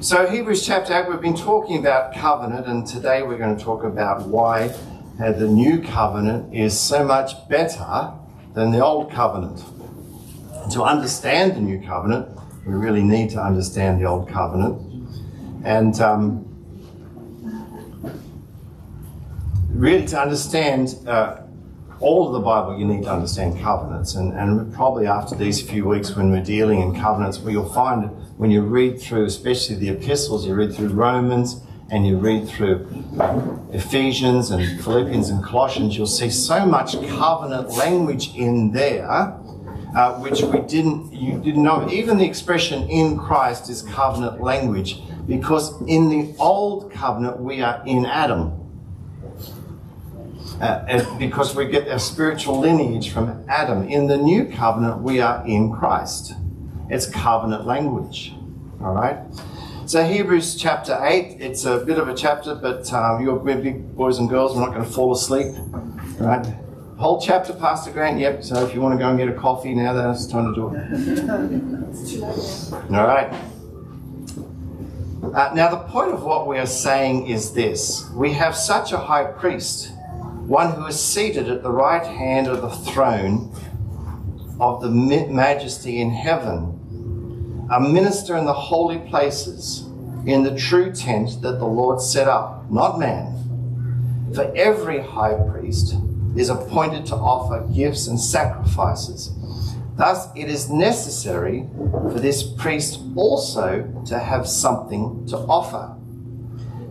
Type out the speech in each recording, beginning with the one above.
So, Hebrews chapter 8, we've been talking about covenant, and today we're going to talk about why the new covenant is so much better than the old covenant. To understand the new covenant, we really need to understand the old covenant. And um, really, to understand uh, all of the Bible, you need to understand covenants. And, and probably after these few weeks, when we're dealing in covenants, we will find when you read through, especially the epistles, you read through Romans and you read through Ephesians and Philippians and Colossians, you'll see so much covenant language in there. Uh, which we didn't, you didn't know. Even the expression in Christ is covenant language because in the old covenant we are in Adam. Uh, because we get our spiritual lineage from Adam. In the new covenant, we are in Christ. It's covenant language. All right? So, Hebrews chapter 8, it's a bit of a chapter, but um, you're big boys and girls, we're not going to fall asleep. All right? Whole chapter, Pastor Grant, yep. So, if you want to go and get a coffee now, that's time to do it. All right. Uh, now, the point of what we are saying is this we have such a high priest one who is seated at the right hand of the throne of the majesty in heaven, a minister in the holy places, in the true tent that the Lord set up, not man. For every high priest is appointed to offer gifts and sacrifices. Thus, it is necessary for this priest also to have something to offer.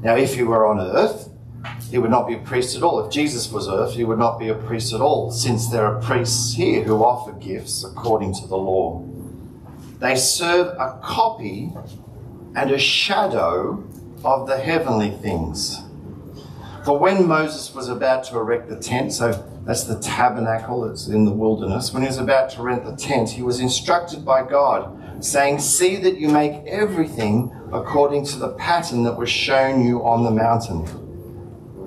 Now, if you were on earth, he would not be a priest at all. If Jesus was earth, he would not be a priest at all, since there are priests here who offer gifts according to the law. They serve a copy and a shadow of the heavenly things. For when Moses was about to erect the tent, so that's the tabernacle that's in the wilderness, when he was about to rent the tent, he was instructed by God, saying, See that you make everything according to the pattern that was shown you on the mountain.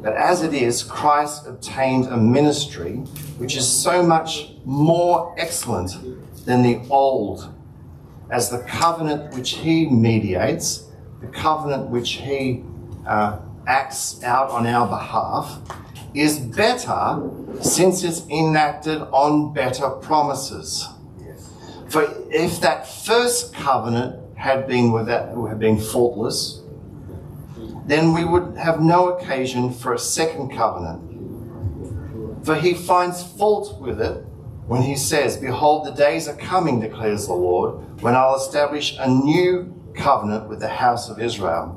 But as it is, Christ obtained a ministry which is so much more excellent than the old, as the covenant which he mediates, the covenant which he uh, acts out on our behalf, is better since it's enacted on better promises. For if that first covenant had been without, had been faultless, then we would have no occasion for a second covenant. For he finds fault with it when he says, Behold, the days are coming, declares the Lord, when I'll establish a new covenant with the house of Israel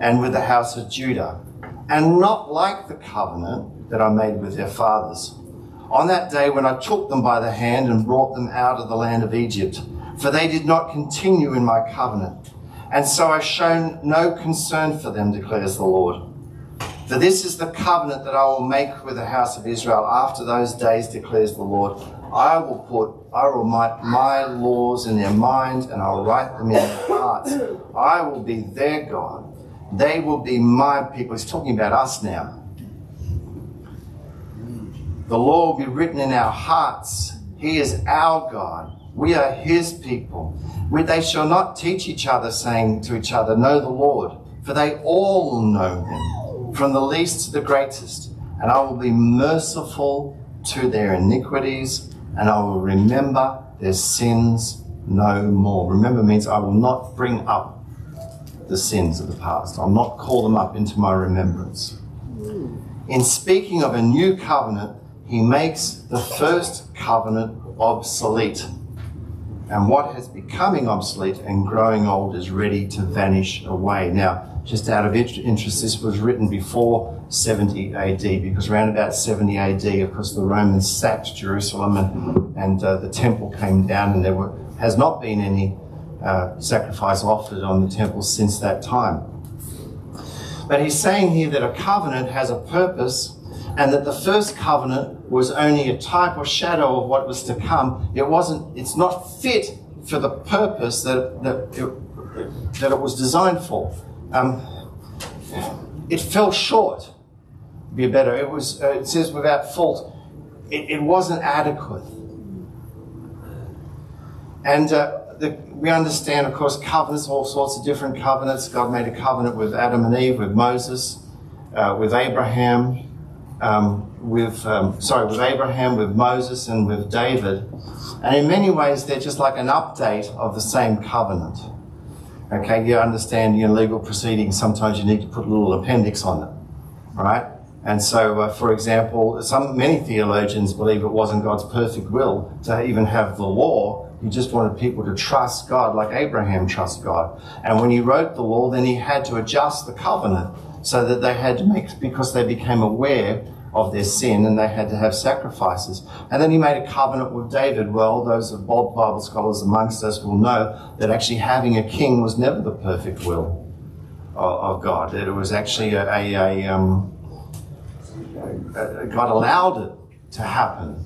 and with the house of Judah, and not like the covenant that I made with their fathers. On that day when I took them by the hand and brought them out of the land of Egypt, for they did not continue in my covenant and so I've shown no concern for them, declares the Lord. For this is the covenant that I will make with the house of Israel after those days, declares the Lord. I will put, I will write my laws in their minds, and I'll write them in their hearts. I will be their God. They will be my people. He's talking about us now. The law will be written in our hearts. He is our God. We are his people. They shall not teach each other, saying to each other, Know the Lord, for they all know him, from the least to the greatest. And I will be merciful to their iniquities, and I will remember their sins no more. Remember means I will not bring up the sins of the past. I'll not call them up into my remembrance. In speaking of a new covenant, he makes the first covenant obsolete and what has becoming obsolete and growing old is ready to vanish away. Now, just out of interest, this was written before 70 AD because around about 70 AD, of course, the Romans sacked Jerusalem and, and uh, the temple came down, and there were, has not been any uh, sacrifice offered on the temple since that time. But he's saying here that a covenant has a purpose and that the first covenant was only a type or shadow of what was to come. It wasn't, it's not fit for the purpose that, that, it, that it was designed for. Um, it fell short. Be better. It was. Uh, it says without fault. It, it wasn't adequate. And uh, the, we understand, of course, covenants, all sorts of different covenants. God made a covenant with Adam and Eve, with Moses, uh, with Abraham, um, with um, sorry, with Abraham, with Moses, and with David. And in many ways, they're just like an update of the same covenant. Okay, you understand in legal proceedings, sometimes you need to put a little appendix on it, right? And so, uh, for example, some many theologians believe it wasn't God's perfect will to even have the law. He just wanted people to trust God like Abraham trusted God. And when he wrote the law, then he had to adjust the covenant so that they had to make, because they became aware of their sin and they had to have sacrifices. And then he made a covenant with David. Well, those of bold Bible scholars amongst us will know that actually having a king was never the perfect will of, of God. That it was actually a, a, a um, God allowed it to happen.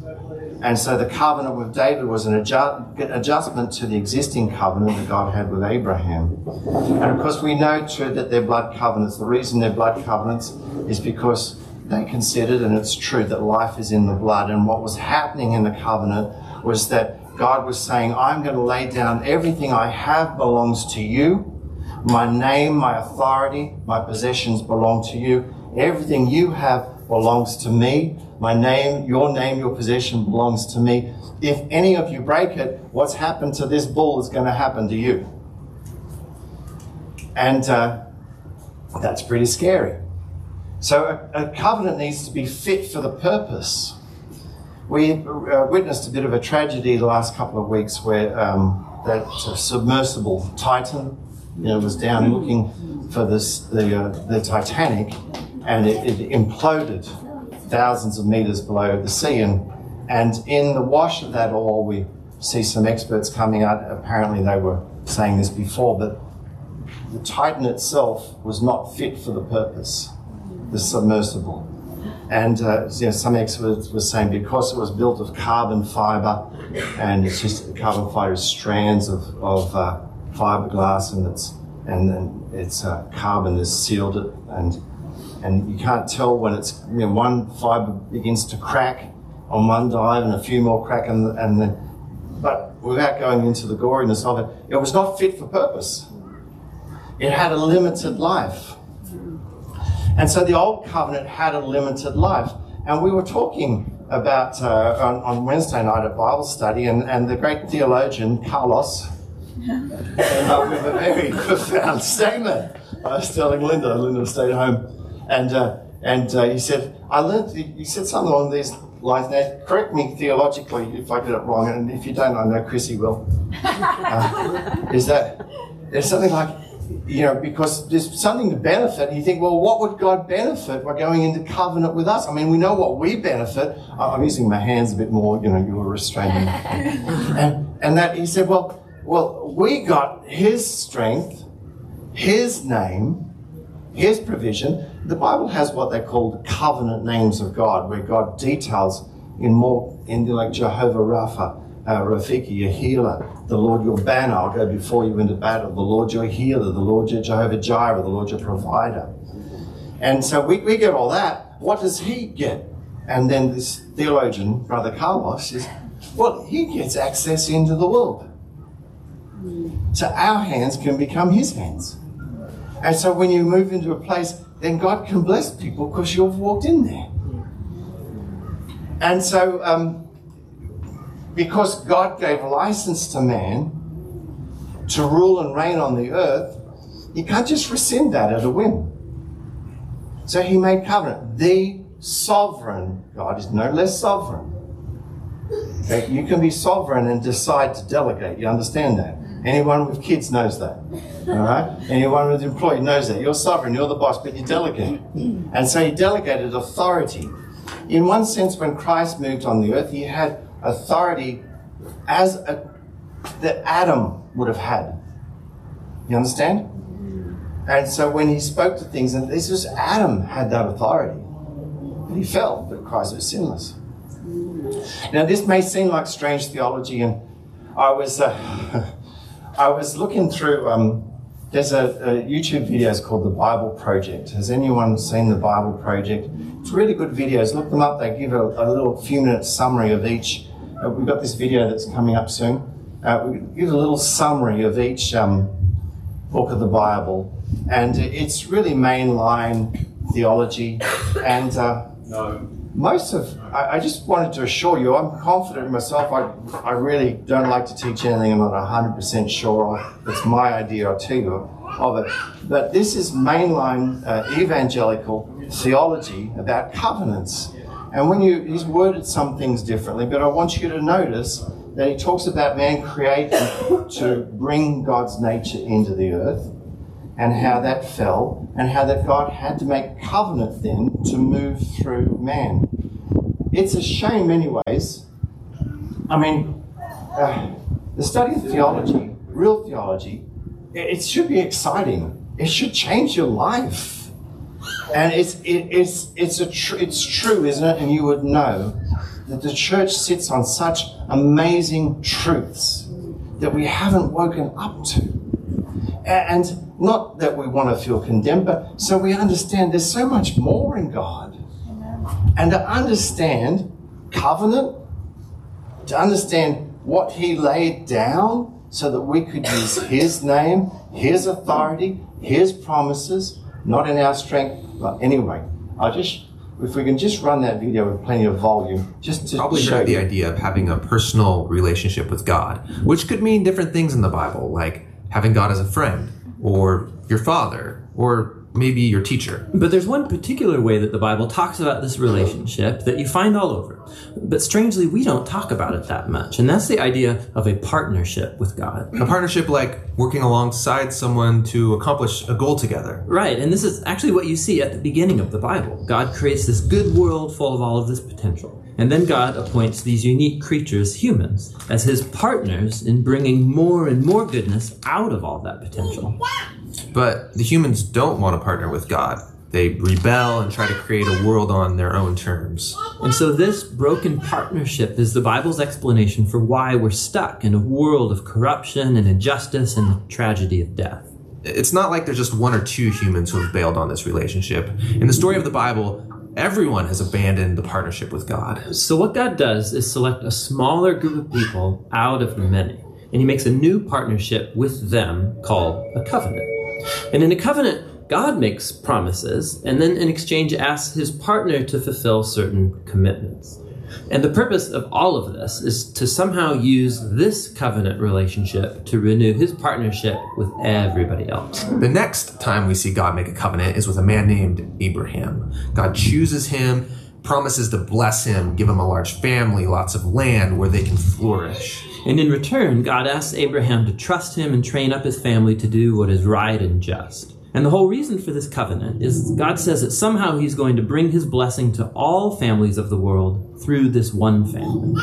And so the covenant with David was an adjust, adjustment to the existing covenant that God had with Abraham. And of course, we know too that they're blood covenants. The reason they're blood covenants is because they considered, and it's true, that life is in the blood. And what was happening in the covenant was that God was saying, I'm going to lay down everything I have belongs to you. My name, my authority, my possessions belong to you. Everything you have belongs to me. My name, your name, your possession belongs to me. If any of you break it, what's happened to this bull is going to happen to you. And uh, that's pretty scary. So a, a, covenant needs to be fit for the purpose. We uh, witnessed a bit of a tragedy the last couple of weeks where um, that submersible Titan, you know, was down looking for this the uh, the Titanic, and it, it, imploded thousands of meters below the sea. And, and in the wash of that all, we see some experts coming out. Apparently, they were saying this before, but the Titan itself was not fit for the purpose, the submersible. And uh, you know, some experts were saying because it was built of carbon fiber, and it's just carbon fiber strands of, of uh, fiberglass, and it's and then it's uh, carbon has sealed and and you can't tell when it's you know, one fibre begins to crack on one dive and a few more crack and, and but without going into the goriness of it, it was not fit for purpose. It had a limited life. And so the old covenant had a limited life. And we were talking about uh, on, on, Wednesday night at Bible study, and, and the great theologian Carlos came up with a very profound statement. I was telling Linda, Linda stayed home and, uh, and uh, he said, I learned, he said something along these lines. Now, correct me theologically if I get it wrong, and if you don't, I know Chrissy will. Uh, is that, there's something like, you know, because there's something to benefit. You think, well, what would God benefit by going into covenant with us? I mean, we know what we benefit. I'm using my hands a bit more, you know, you were restraining. and, and that he said, well, well, we got his strength, his name, his provision, the Bible has what they call the covenant names of God, where God details in more, in like Jehovah Rapha, uh, Rafiki, your healer, the Lord your banner, I'll go before you into battle, the Lord your healer, the Lord your Jehovah Jireh, the Lord your provider. And so we, we get all that. What does he get? And then this theologian, Brother Carlos, says, well, he gets access into the world. So our hands can become his hands. And so when you move into a place then God can bless people because you've walked in there. And so, um, because God gave license to man to rule and reign on the earth, you can't just rescind that at a whim. So he made covenant. The sovereign God is no less sovereign. Okay? You can be sovereign and decide to delegate. You understand that? Anyone with kids knows that. All right? Anyone with an employee knows that. You're sovereign, you're the boss, but you delegate. And so he delegated authority. In one sense, when Christ moved on the earth, he had authority as a, that Adam would have had. You understand? And so when he spoke to things, and this was Adam had that authority. But he fell, but Christ was sinless. Now, this may seem like strange theology, and I was. Uh, I was looking through, um, there's a, a, YouTube videos called The Bible Project. Has anyone seen The Bible Project? It's really good videos. Look them up. They give a, a little few minute summary of each. Uh, we've got this video that's coming up soon. uh, we give a little summary of each um, book of the Bible, and it's really mainline theology. And uh, No. most of, I, I just wanted to assure you, I'm confident in myself. I, I really don't like to teach anything I'm not 100% sure of. It's my idea, I'll tell you of it. But this is mainline uh, evangelical theology about covenants. And when you, he's worded some things differently, but I want you to notice that he talks about man created to bring God's nature into the earth and how that fell, and how that God had to make covenant then to move through man. It's a shame, anyways. I mean, uh, the study of theology, real theology, it, it should be exciting. It should change your life, and it's it, it's it's a tr- it's true, isn't it? And you would know that the church sits on such amazing truths that we haven't woken up to. And not that we want to feel condemned, but so we understand there's so much more in God. And to understand covenant, to understand what He laid down so that we could use His name, His authority, His promises, not in our strength. But anyway, I just, if we can just run that video with plenty of volume, just to Probably show the you. idea of having a personal relationship with God, which could mean different things in the Bible, like having God as a friend, or your father, or maybe your teacher. But there's one particular way that the Bible talks about this relationship that you find all over. But strangely, we don't talk about it that much. And that's the idea of a partnership with God. A partnership like working alongside someone to accomplish a goal together. Right, and this is actually what you see at the beginning of the Bible. God creates this good world full of all of this potential. And then God appoints these unique creatures, humans, as his partners in bringing more and more goodness out of all that potential. But the humans don't want to partner with God. They rebel and try to create a world on their own terms. And so, this broken partnership is the Bible's explanation for why we're stuck in a world of corruption and injustice and the tragedy of death. It's not like there's just one or two humans who have bailed on this relationship. In the story of the Bible, everyone has abandoned the partnership with God. So, what God does is select a smaller group of people out of the many, and He makes a new partnership with them called a covenant. And in a covenant, God makes promises and then in exchange asks his partner to fulfill certain commitments. And the purpose of all of this is to somehow use this covenant relationship to renew his partnership with everybody else. The next time we see God make a covenant is with a man named Abraham. God chooses him, promises to bless him, give him a large family, lots of land where they can flourish. And in return, God asks Abraham to trust him and train up his family to do what is right and just. And the whole reason for this covenant is God says that somehow he's going to bring his blessing to all families of the world through this one family.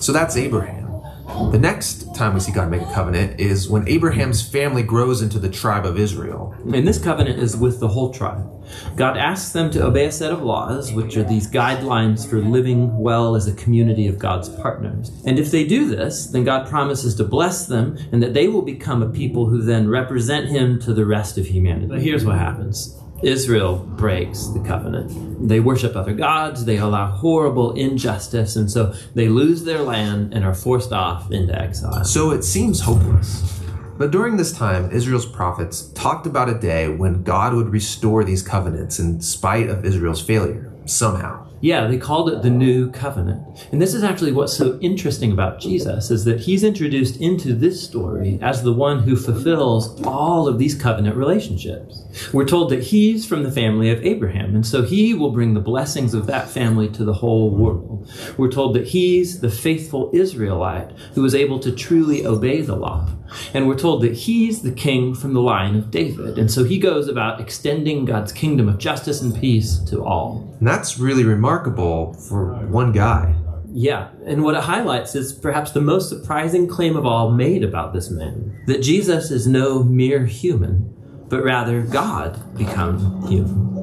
So that's Abraham. The next time we see God make a covenant is when Abraham's family grows into the tribe of Israel. And this covenant is with the whole tribe. God asks them to obey a set of laws, which are these guidelines for living well as a community of God's partners. And if they do this, then God promises to bless them and that they will become a people who then represent Him to the rest of humanity. But here's what happens. Israel breaks the covenant. They worship other gods, they allow horrible injustice, and so they lose their land and are forced off into exile. So it seems hopeless. But during this time, Israel's prophets talked about a day when God would restore these covenants in spite of Israel's failure, somehow. Yeah, they called it the new covenant. And this is actually what's so interesting about Jesus is that he's introduced into this story as the one who fulfills all of these covenant relationships. We're told that he's from the family of Abraham, and so he will bring the blessings of that family to the whole world. We're told that he's the faithful Israelite who was able to truly obey the law. And we're told that he's the king from the line of David. And so he goes about extending God's kingdom of justice and peace to all. And that's really remarkable for one guy. Yeah, and what it highlights is perhaps the most surprising claim of all made about this man that Jesus is no mere human, but rather God become human.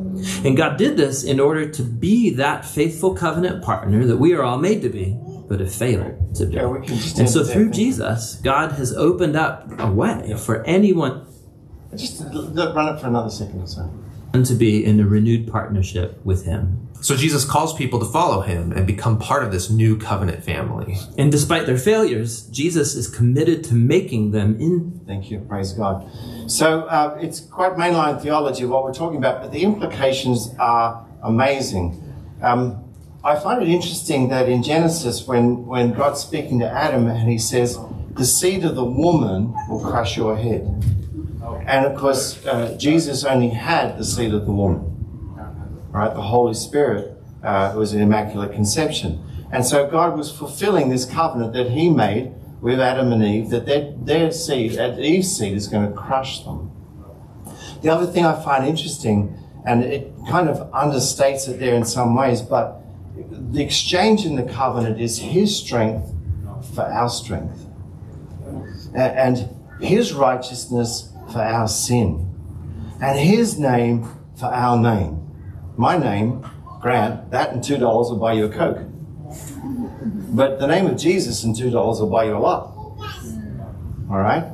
And God did this in order to be that faithful covenant partner that we are all made to be, but have failed to be. Yeah, we can just and so end there. through Jesus, God has opened up a way for anyone. Just l- l- run it for another second or so. and to be in a renewed partnership with Him. So Jesus calls people to follow him and become part of this new covenant family. And despite their failures, Jesus is committed to making them in. Thank you. Praise God. So uh, it's quite mainline theology what we're talking about, but the implications are amazing. Um, I find it interesting that in Genesis, when, when God's speaking to Adam and he says, The seed of the woman will crush your head. And of course, uh, Jesus only had the seed of the woman right? The Holy Spirit uh, was an immaculate conception. And so God was fulfilling this covenant that He made with Adam and Eve, that their, their seed, Eve's seed, is going to crush them. The other thing I find interesting, and it kind of understates it there in some ways, but the exchange in the covenant is His strength for our strength, and His righteousness for our sin, and His name for our name my name, Grant, that and $2 will buy you a Coke. But the name of Jesus and $2 will buy you a lot. All right?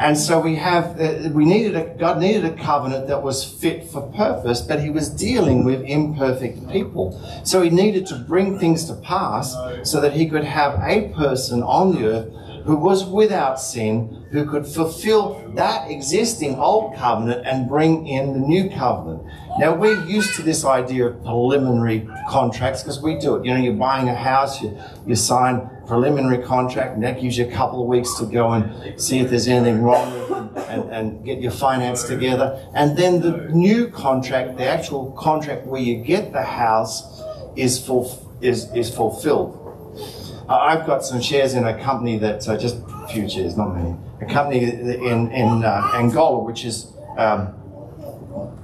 And so we have, uh, we needed a, God needed a covenant that was fit for purpose, but he was dealing with imperfect people. So he needed to bring things to pass so that he could have a person on the earth who was without sin, who could fulfill that existing old covenant and bring in the new covenant. Now, we're used to this idea of preliminary contracts because we do it. You know, you're buying a house, you, you sign preliminary contract, and that gives you a couple of weeks to go and see if there's anything wrong and, and get your finance together. And then the new contract, the actual contract where you get the house, is, full, is, is fulfilled. Uh, I've got some shares in a company that, uh, just a few shares, not many, a company in, in uh, Angola which is um,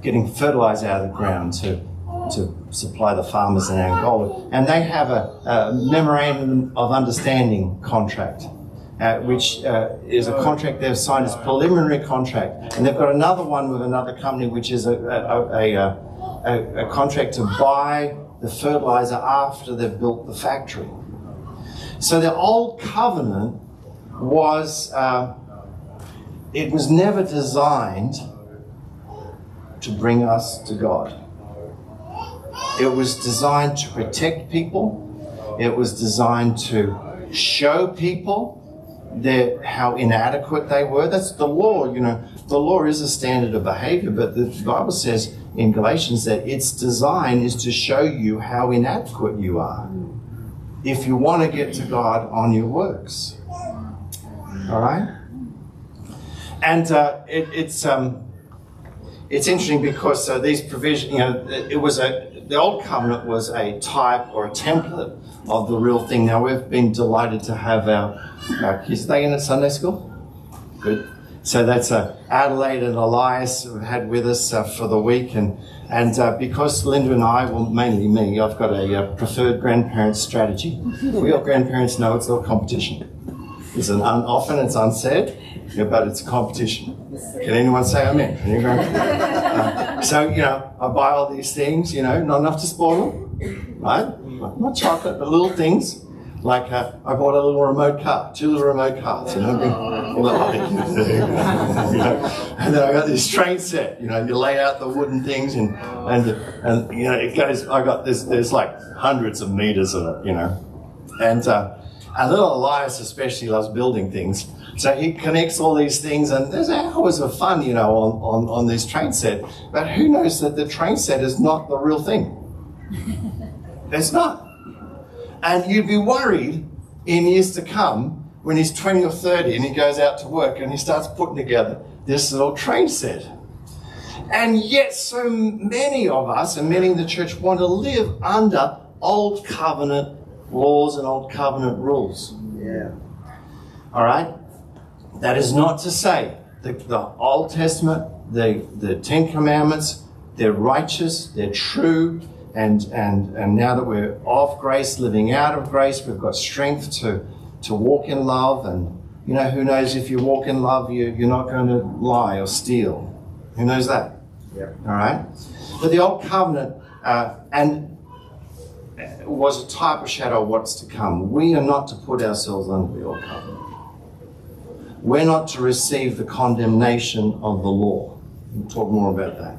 getting fertilizer out of the ground to, to supply the farmers in Angola. And they have a, a memorandum of understanding contract. Uh, which uh, is a contract they've signed as preliminary contract, and they've got another one with another company, which is a, a, a, a contract to buy the fertilizer after they've built the factory. So the old covenant was, uh, it was never designed to bring us to God. It was designed to protect people. It was designed to show people how inadequate they were. That's the law, you know. The law is a standard of behavior, but the Bible says in Galatians that its design is to show you how inadequate you are if you want to get to God on your works. All right? And uh, it, it's um, it's interesting because uh, these provisions, you know, it was a the old covenant was a type or a template of the real thing. Now we've been delighted to have our, our kids. Are they in at Sunday school? Good. So that's uh, Adelaide and Elias we've had with us uh, for the week, and and uh, because Linda and I, well, mainly me, I've got a uh, preferred grandparent strategy. we all grandparents know it's not competition. It's an un- often it's unsaid, yeah, but it's a competition. Can anyone say amen? uh, so you know, I buy all these things. You know, not enough to spoil them, right? Not chocolate, but little things. Like uh, I bought a little remote car, two little remote cars, you know, and then I got this train set. You know, you lay out the wooden things, and and and you know, it goes. I got this. There's like hundreds of meters of it, you know, and uh, and little Elias especially loves building things. So he connects all these things, and there's hours of fun, you know, on, on, on this train set. But who knows that the train set is not the real thing? it's not. And you'd be worried in years to come when he's 20 or 30 and he goes out to work and he starts putting together this little train set. And yet, so many of us and many in the church want to live under old covenant laws and old covenant rules. Yeah. All right? That is not to say the, the Old Testament, the, the Ten Commandments, they're righteous, they're true, and, and, and now that we're off grace, living out of grace, we've got strength to, to walk in love. And, you know, who knows if you walk in love, you, you're not going to lie or steal. Who knows that? Yeah. All right? But the Old Covenant, uh, and was a type or shadow of what's to come. We are not to put ourselves under the Old Covenant. We're not to receive the condemnation of the law. We'll talk more about that.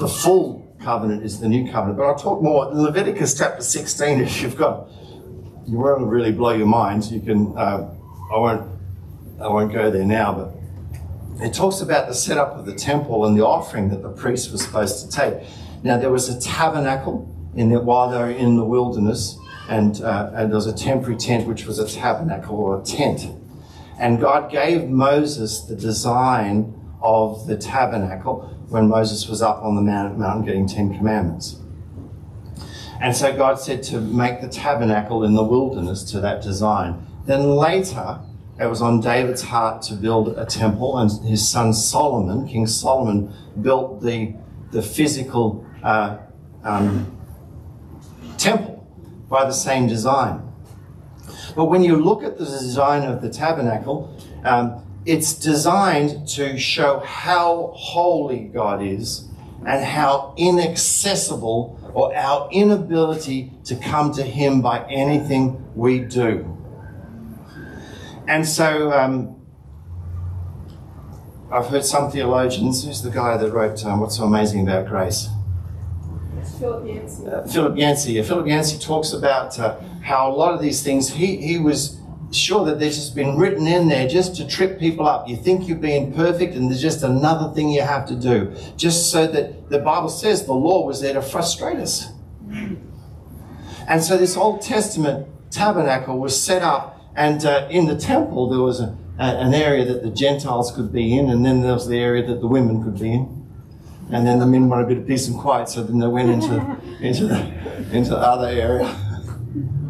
the full covenant is the new covenant. But I'll talk more Leviticus chapter 16 if you've got, you want to really blow your minds. You can, uh, I won't, I won't go there now, but it talks about the setup of the temple and the offering that the priest was supposed to take. Now there was a tabernacle in the, while they were in the wilderness, and, uh, and there was a temporary tent which was a tabernacle or a tent. And God gave Moses the design of the tabernacle when Moses was up on the mountain getting Ten Commandments. And so God said to make the tabernacle in the wilderness to that design. Then later, it was on David's heart to build a temple, and his son Solomon, King Solomon, built the, the physical uh, um, temple by the same design. But when you look at the design of the tabernacle, um, it's designed to show how holy God is and how inaccessible or our inability to come to Him by anything we do. And so um, I've heard some theologians, who's the guy that wrote um, What's So Amazing About Grace? Philip Yancey. Uh, Philip Yancey. Yeah, Philip Yancey talks about uh, how a lot of these things, he, he was sure that there's just been written in there just to trip people up. You think you're being perfect, and there's just another thing you have to do, just so that the Bible says the law was there to frustrate us. And so this Old Testament tabernacle was set up, and uh, in the temple there was a, a, an area that the Gentiles could be in, and then there was the area that the women could be in. And then the men wanted a bit of peace and quiet, so then they went into, into, the, into the other area.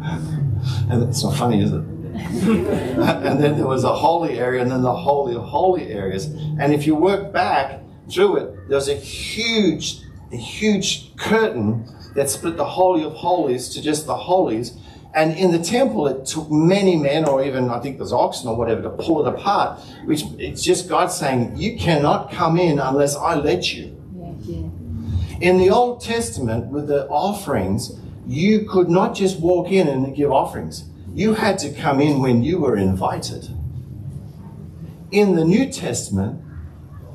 and it's not funny, isn't it? and then there was a holy area, and then the holy of holy areas. And if you work back through it, there's a huge, a huge curtain that split the holy of holies to just the holies. And in the temple, it took many men, or even I think there's oxen or whatever, to pull it apart. Which it's just God saying, "You cannot come in unless I let you." In the Old Testament, with the offerings, you could not just walk in and give offerings. You had to come in when you were invited. In the New Testament,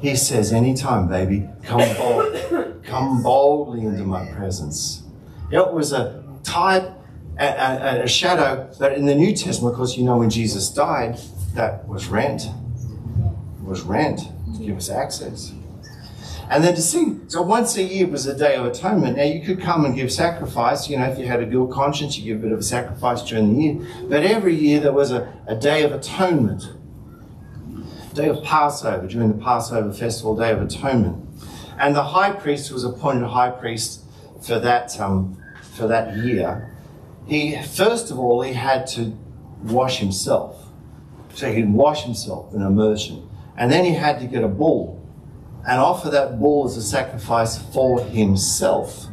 he says, Anytime, baby, come bold, come boldly into my presence. It was a type, a, a, a shadow, but in the New Testament, of course, you know, when Jesus died, that was rent. It was rent to give us access. And then to see, so once a year was a day of atonement. Now you could come and give sacrifice, you know, if you had a guilt conscience, you give a bit of a sacrifice during the year. But every year there was a, a day of atonement, day of Passover, during the Passover festival, day of atonement. And the high priest was appointed high priest for that, um, for that year. He, first of all, he had to wash himself. So he'd wash himself in immersion. And then he had to get a bull and offer that bull as a sacrifice for himself.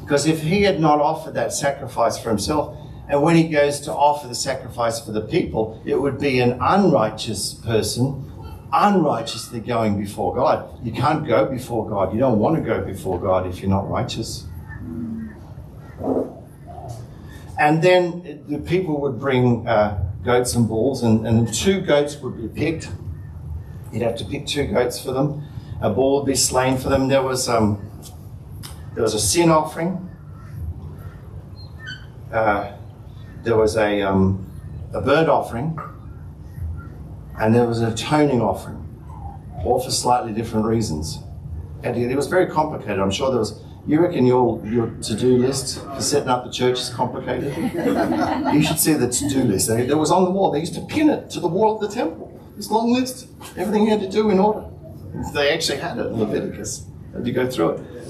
Because if he had not offered that sacrifice for himself, and when he goes to offer the sacrifice for the people, it would be an unrighteous person, unrighteously going before God. You can't go before God. You don't want to go before God if you're not righteous. And then the people would bring uh, goats and bulls, and, and two goats would be picked. You'd have to pick two goats for them a bull would be slain for them. There was um, there was a sin offering. Uh, there was a um, a burnt offering, and there was an atoning offering, all for slightly different reasons. And it was very complicated. I'm sure there was. You reckon your your to do list for setting up the church is complicated? you should see the to do list. It was on the wall. They used to pin it to the wall of the temple. This long list, everything you had to do in order. They actually had it in Leviticus. Had to go through it.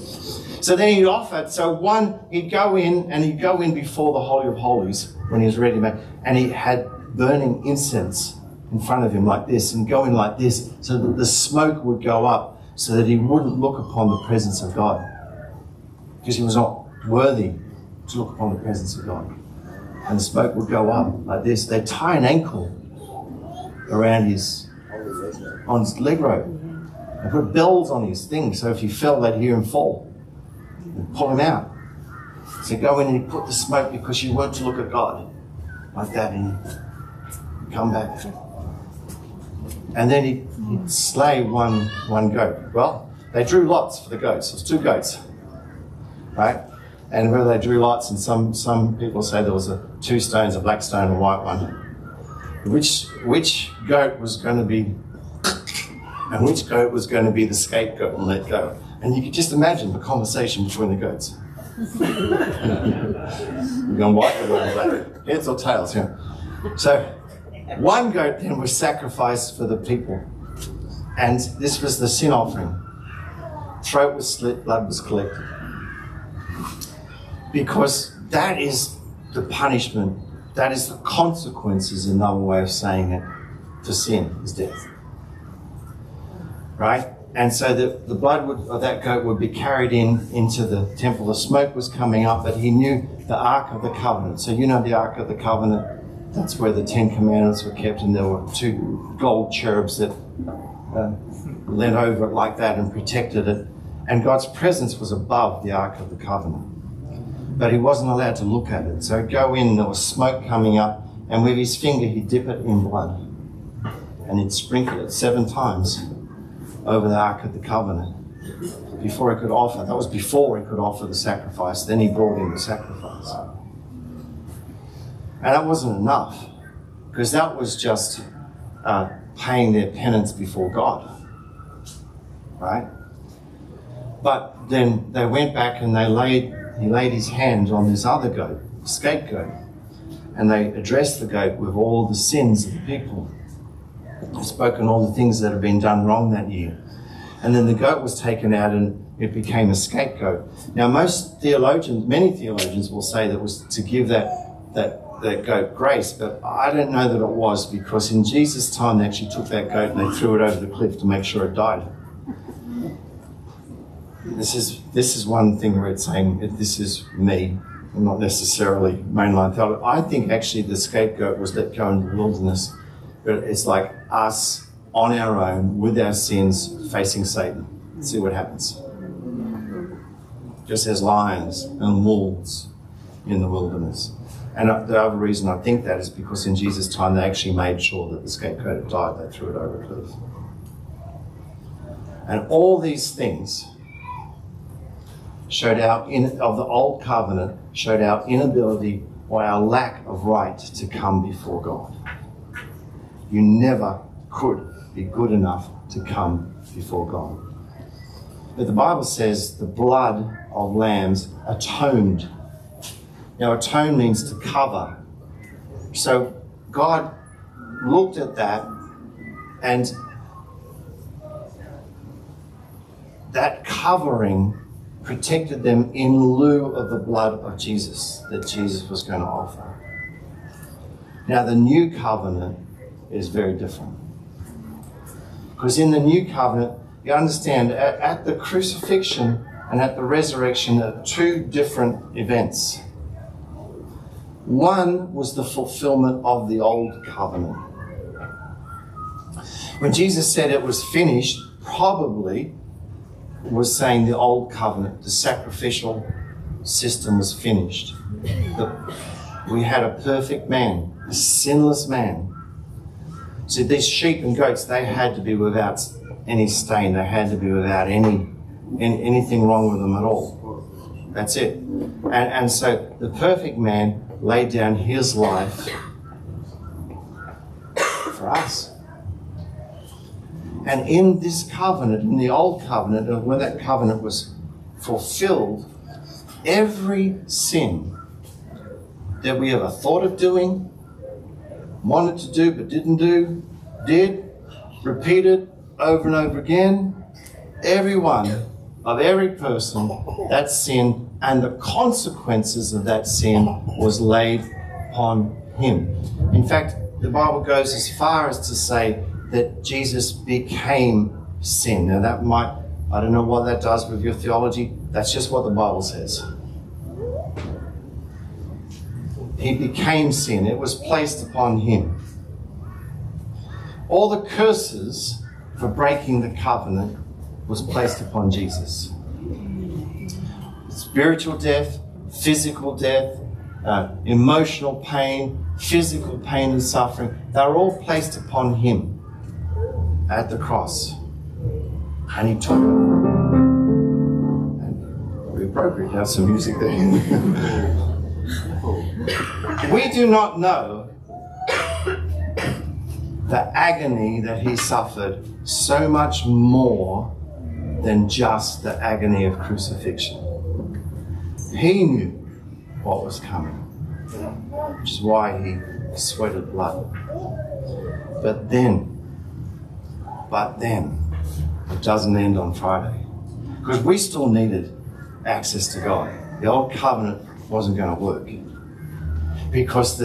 So then he'd offer. So one, he'd go in and he'd go in before the Holy of Holies when he was ready and he had burning incense in front of him like this and go in like this so that the smoke would go up so that he wouldn't look upon the presence of God because he was not worthy to look upon the presence of God. And the smoke would go up like this. They'd tie an ankle around his on his leg rope and put bells on his thing so if he fell, they'd hear him fall and pull him out. So go in and put the smoke because you weren't to look at God like that and come back. And then he'd, he'd slay one, one goat. Well, they drew lots for the goats. It was two goats, right? And where they drew lots, and some some people say there was a two stones, a black stone, and a white one. Which which goat was going to be, and which goat was going to be the scapegoat and let go? And you could just imagine the conversation between the goats. You're going? Heads or tails? Yeah. So one goat then was sacrificed for the people, and this was the sin offering. Throat was slit, blood was collected. Because that is the punishment, that is the consequences, another way of saying it, for sin is death. Right? And so the, the blood would, of that goat would be carried in into the temple. The smoke was coming up, but he knew the Ark of the Covenant. So you know the Ark of the Covenant, that's where the Ten Commandments were kept, and there were two gold cherubs that uh, leant over it like that and protected it. And God's presence was above the Ark of the Covenant. But he wasn't allowed to look at it. So go in, there was smoke coming up, and with his finger he'd dip it in blood. And he'd sprinkle it seven times over the Ark of the Covenant before he could offer. That was before he could offer the sacrifice. Then he brought in the sacrifice. And that wasn't enough, because that was just uh, paying their penance before God. Right? But then they went back and they laid, he laid his hand on this other goat, scapegoat, and they addressed the goat with all the sins of the people. Spoken all the things that have been done wrong that year. And then the goat was taken out and it became a scapegoat. Now, most theologians, many theologians will say that was to give that, that, that goat grace, but I don't know that it was because in Jesus' time they actually took that goat and they threw it over the cliff to make sure it died. This is, this is one thing where it's saying this is me, not necessarily mainline theology. I think actually the scapegoat was let go in the wilderness it's like us on our own with our sins facing Satan. See what happens. Just as lions and wolves in the wilderness. And the other reason I think that is because in Jesus' time they actually made sure that the scapegoat had died, they threw it over a cliff. And all these things showed our in, of the old covenant showed our inability or our lack of right to come before God. You never could be good enough to come before God. But the Bible says the blood of lambs atoned. Now, atone means to cover. So God looked at that and that covering protected them in lieu of the blood of Jesus that Jesus was going to offer. Now, the new covenant is very different. Because in the new covenant, you understand, at, at the crucifixion and at the resurrection are two different events. One was the fulfillment of the old covenant. When Jesus said it was finished, probably was saying the old covenant, the sacrificial system was finished. The, we had a perfect man, a sinless man, so these sheep and goats, they had to be without any stain. They had to be without any, any anything wrong with them at all. That's it. And, and so the perfect man laid down his life for us. And in this covenant, in the old covenant, and when that covenant was fulfilled, every sin that we ever thought of doing, wanted to do but didn't do, did, repeated over and over again. Everyone of every person, that sin and the consequences of that sin was laid upon him. In fact, the Bible goes as far as to say that Jesus became sin. Now, that might, I don't know what that does with your theology, that's just what the Bible says. He became sin, it was placed upon him. All the curses for breaking the covenant was placed upon Jesus. Spiritual death, physical death, uh, emotional pain, physical pain and suffering, they're all placed upon him at the cross. And he took it. appropriate to have some music there. we do not know the agony that he suffered so much more than just the agony of crucifixion. He knew what was coming, which is why he sweated blood. But then, but then, it doesn't end on Friday. Because we still needed access to God. The old covenant wasn't going to work. Because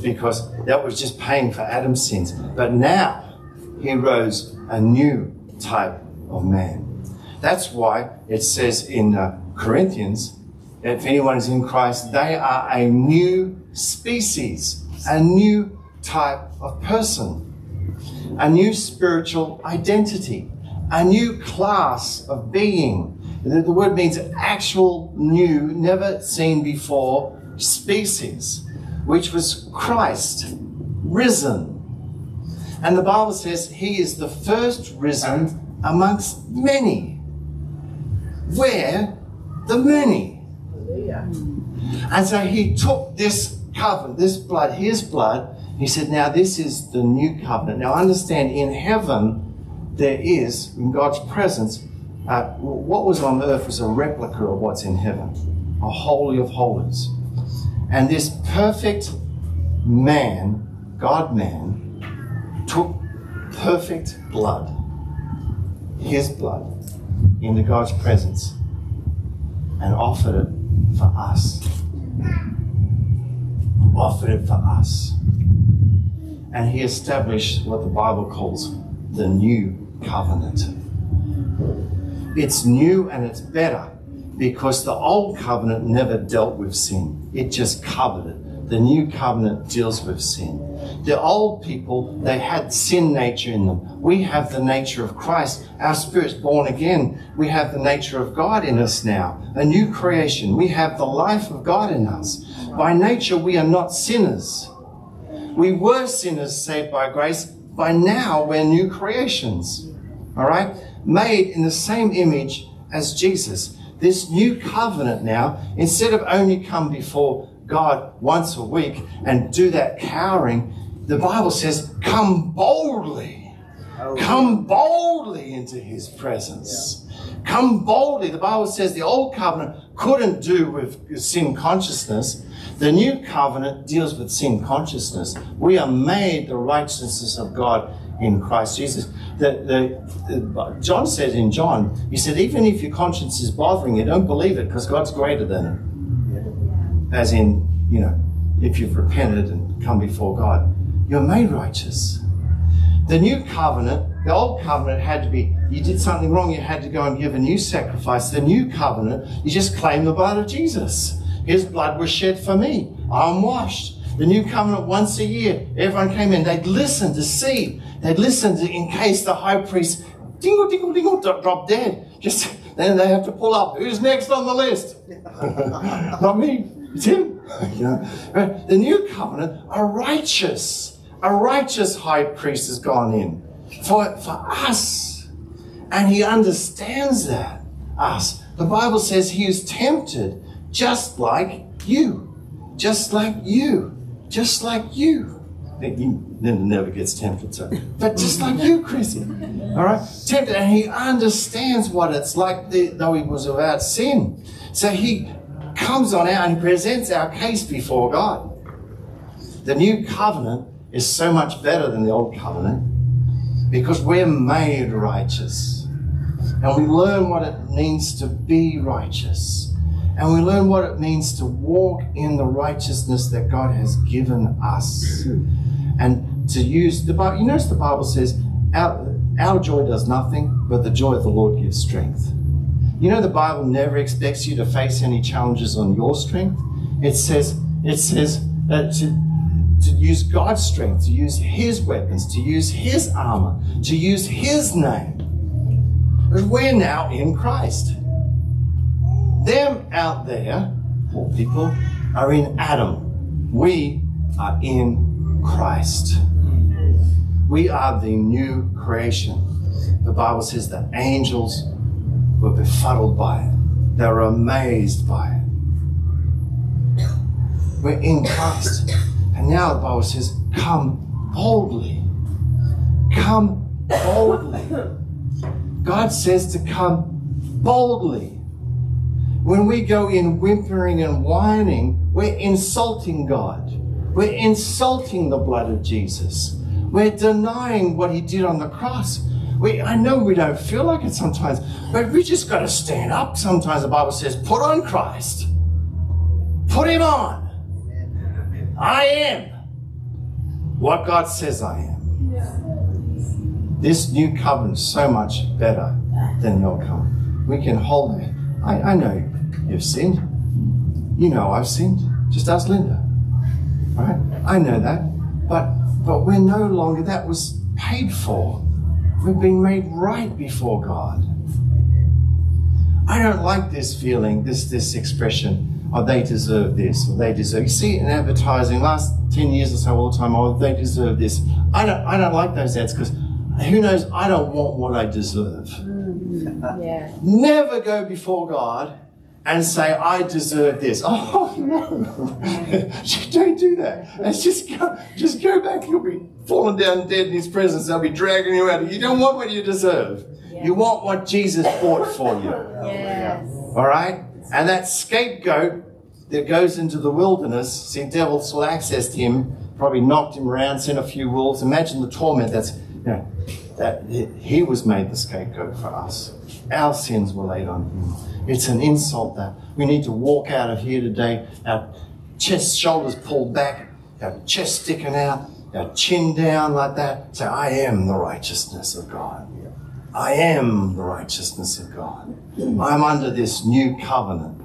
because that was just paying for Adam's sins. But now he rose a new type of man. That's why it says in uh, Corinthians, if anyone is in Christ, they are a new species, a new type of person, a new spiritual identity, a new class of being. The word means actual, new, never seen before species, which was Christ, risen. And the Bible says he is the first risen amongst many. Where the many. And so he took this covenant, this blood, his blood. He said, Now this is the new covenant. Now understand, in heaven, there is, in God's presence, uh, what was on earth was a replica of what's in heaven, a holy of holies. And this perfect man, God man, took perfect blood, his blood, into God's presence and offered it for us. Offered it for us. And he established what the Bible calls the new covenant. It's new and it's better because the old covenant never dealt with sin, it just covered it. The new covenant deals with sin. The old people, they had sin nature in them. We have the nature of Christ. Our spirit's born again. We have the nature of God in us now, a new creation. We have the life of God in us. By nature, we are not sinners. We were sinners saved by grace. By now, we're new creations. All right? Made in the same image as Jesus. This new covenant now, instead of only come before God once a week and do that cowering, the Bible says, come boldly. Come boldly into his presence. Come boldly. The Bible says the old covenant couldn't do with sin consciousness. The new covenant deals with sin consciousness. We are made the righteousness of God in Christ Jesus. The, the, the, John said in John, he said, even if your conscience is bothering you, don't believe it because God's greater than it. As in, you know, if you've repented and come before God, you're made righteous. The new covenant, the old covenant had to be, you did something wrong, you had to go and give a new sacrifice. The new covenant, you just claim the blood of Jesus. His blood was shed for me. I'm washed. The new covenant, once a year, everyone came in. They'd listen to see. They'd listen to, in case the high priest, dingle, dingle, dingle, drop, dead. Just then they have to pull up. Who's next on the list? Not me. It's him. you know, the new covenant, a righteous, a righteous high priest has gone in for, for us. And he understands that, us. The Bible says he is tempted just like you. Just like you. Just like you. He never gets tempted, so. But just like you, Chrissy. All right? Tempted. And he understands what it's like, though he was without sin. So he comes on out and presents our case before God. The new covenant is so much better than the old covenant because we're made righteous. And we learn what it means to be righteous. And we learn what it means to walk in the righteousness that God has given us. And to use the Bible, you notice the Bible says, our, our joy does nothing, but the joy of the Lord gives strength. You know, the Bible never expects you to face any challenges on your strength. It says, it says uh, to, to use God's strength, to use His weapons, to use His armor, to use His name. We're now in Christ. Them out there, poor people, are in Adam. We are in Christ. We are the new creation. The Bible says the angels were befuddled by it. They were amazed by it. We're in Christ. And now the Bible says, come boldly. Come boldly. God says to come boldly. When we go in whimpering and whining, we're insulting God. We're insulting the blood of Jesus. We're denying what he did on the cross. We, I know we don't feel like it sometimes, but we just got to stand up. Sometimes the Bible says, put on Christ. Put him on. I am what God says I am. This new covenant is so much better than your covenant. We can hold it. I, I know you've sinned. You know I've sinned. Just ask Linda. Right? I know that. But but we're no longer that was paid for. We've been made right before God. I don't like this feeling, this this expression, oh they deserve this, or they deserve you see in advertising last ten years or so all the time, oh they deserve this. I don't I don't like those ads because who knows I don't want what I deserve. Yeah. Never go before God and say, I deserve this. Oh no. Don't do that. Let's just go just go back. You'll be falling down dead in his presence. They'll be dragging you out. You don't want what you deserve. You want what Jesus bought for you. Yes. All right? And that scapegoat that goes into the wilderness, see, devils will access him, probably knocked him around, sent a few wolves. Imagine the torment that's, you know, that he was made the scapegoat for us. Our sins were laid on him. It's an insult that we need to walk out of here today, our chest, shoulders pulled back, our chest sticking out, our chin down like that. Say, I am the righteousness of God. I am the righteousness of God. I'm under this new covenant.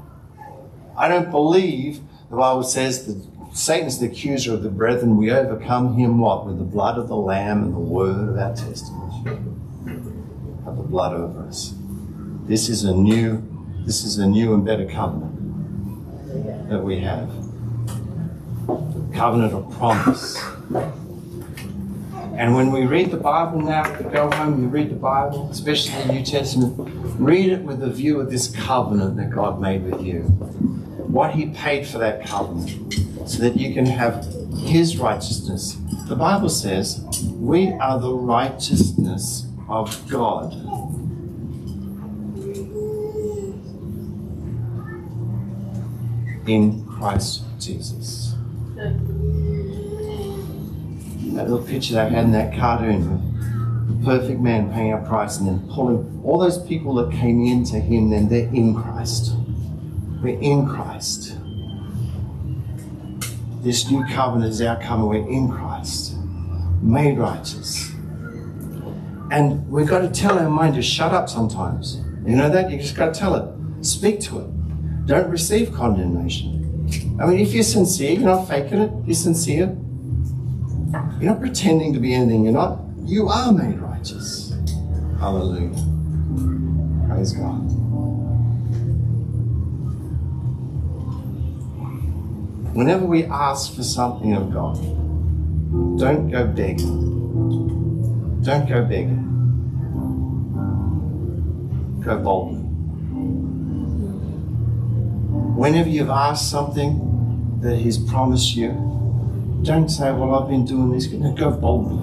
I don't believe the Bible says that Satan's the accuser of the brethren. We overcome him what? With the blood of the Lamb and the word of our testimony. Have the blood over us. This is a new, this is a new and better covenant that we have. Covenant of promise. And when we read the Bible now, go home, you read the Bible, especially the New Testament, read it with a view of this covenant that God made with you. What He paid for that covenant, so that you can have His righteousness. The Bible says, we are the righteousness of God. In Christ Jesus. That little picture they had in that cartoon the perfect man paying our price and then pulling all those people that came into him, then they're in Christ. We're in Christ. This new covenant is our covenant. We're in Christ, made righteous. And we've got to tell our mind to shut up sometimes. You know that? You just got to tell it. Speak to it. Don't receive condemnation. I mean, if you're sincere, you're not faking it, you're sincere. You're not pretending to be anything you're not. You are made righteous. Hallelujah. Praise God. Whenever we ask for something of God, don't go begging. Don't go begging. Go boldly. Whenever you've asked something that He's promised you, don't say, Well, I've been doing this. No, go boldly.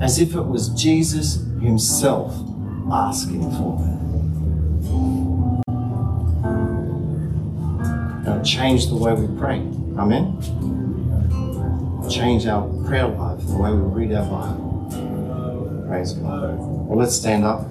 As if it was Jesus Himself asking for it. It'll change the way we pray. Amen? Change our prayer life, the way we read our Bible. Praise God. Well, let's stand up.